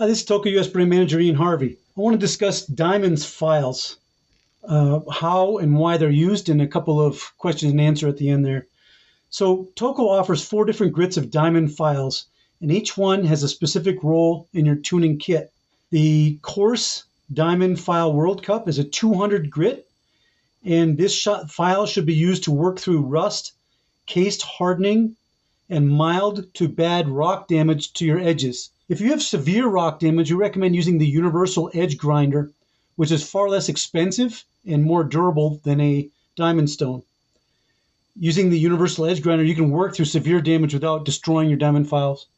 Uh, this is Toko US Brand Manager Ian Harvey. I want to discuss Diamond's files, uh, how and why they're used, and a couple of questions and answer at the end there. So Toko offers four different grits of Diamond files, and each one has a specific role in your tuning kit. The coarse Diamond File World Cup is a 200 grit, and this file should be used to work through rust, cased hardening, and mild to bad rock damage to your edges. If you have severe rock damage, we recommend using the Universal Edge Grinder, which is far less expensive and more durable than a diamond stone. Using the Universal Edge Grinder, you can work through severe damage without destroying your diamond files.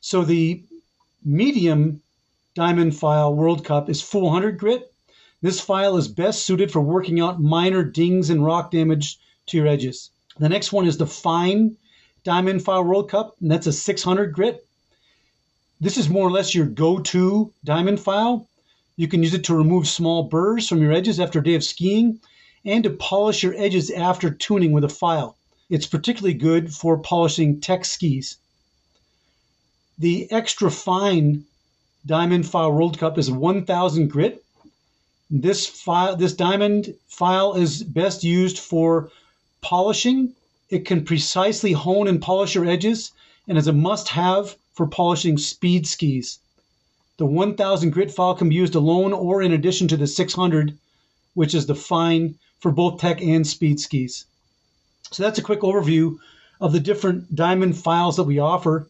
So the medium diamond file World Cup is 400 grit. This file is best suited for working out minor dings and rock damage to your edges. The next one is the fine diamond file World Cup, and that's a 600 grit. This is more or less your go-to diamond file. You can use it to remove small burrs from your edges after a day of skiing and to polish your edges after tuning with a file. It's particularly good for polishing tech skis. The extra fine diamond file World Cup is 1000 grit. This file, this diamond file is best used for polishing. It can precisely hone and polish your edges and is a must-have for polishing speed skis. The 1000 grit file can be used alone or in addition to the 600, which is the fine for both tech and speed skis. So that's a quick overview of the different diamond files that we offer.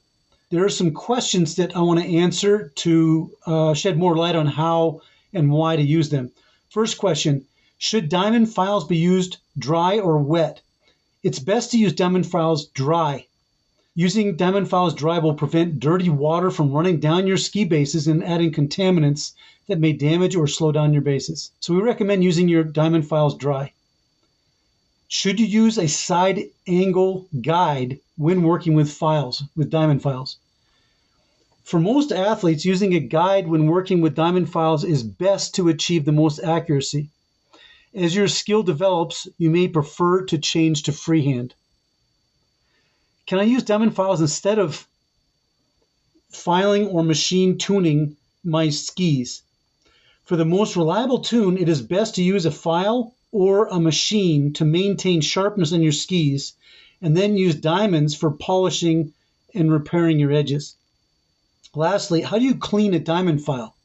There are some questions that I want to answer to uh, shed more light on how and why to use them. First question Should diamond files be used dry or wet? It's best to use diamond files dry. Using diamond files dry will prevent dirty water from running down your ski bases and adding contaminants that may damage or slow down your bases. So we recommend using your diamond files dry. Should you use a side angle guide when working with files, with diamond files? For most athletes, using a guide when working with diamond files is best to achieve the most accuracy. As your skill develops, you may prefer to change to freehand. Can I use diamond files instead of filing or machine tuning my skis? For the most reliable tune, it is best to use a file or a machine to maintain sharpness in your skis, and then use diamonds for polishing and repairing your edges. Lastly, how do you clean a diamond file?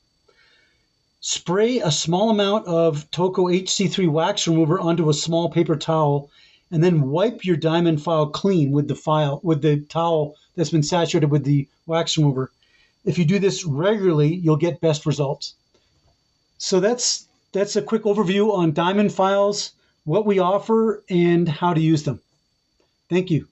Spray a small amount of Toko HC3 wax remover onto a small paper towel and then wipe your diamond file clean with the file with the towel that's been saturated with the wax remover. If you do this regularly, you'll get best results. So that's that's a quick overview on diamond files, what we offer, and how to use them. Thank you.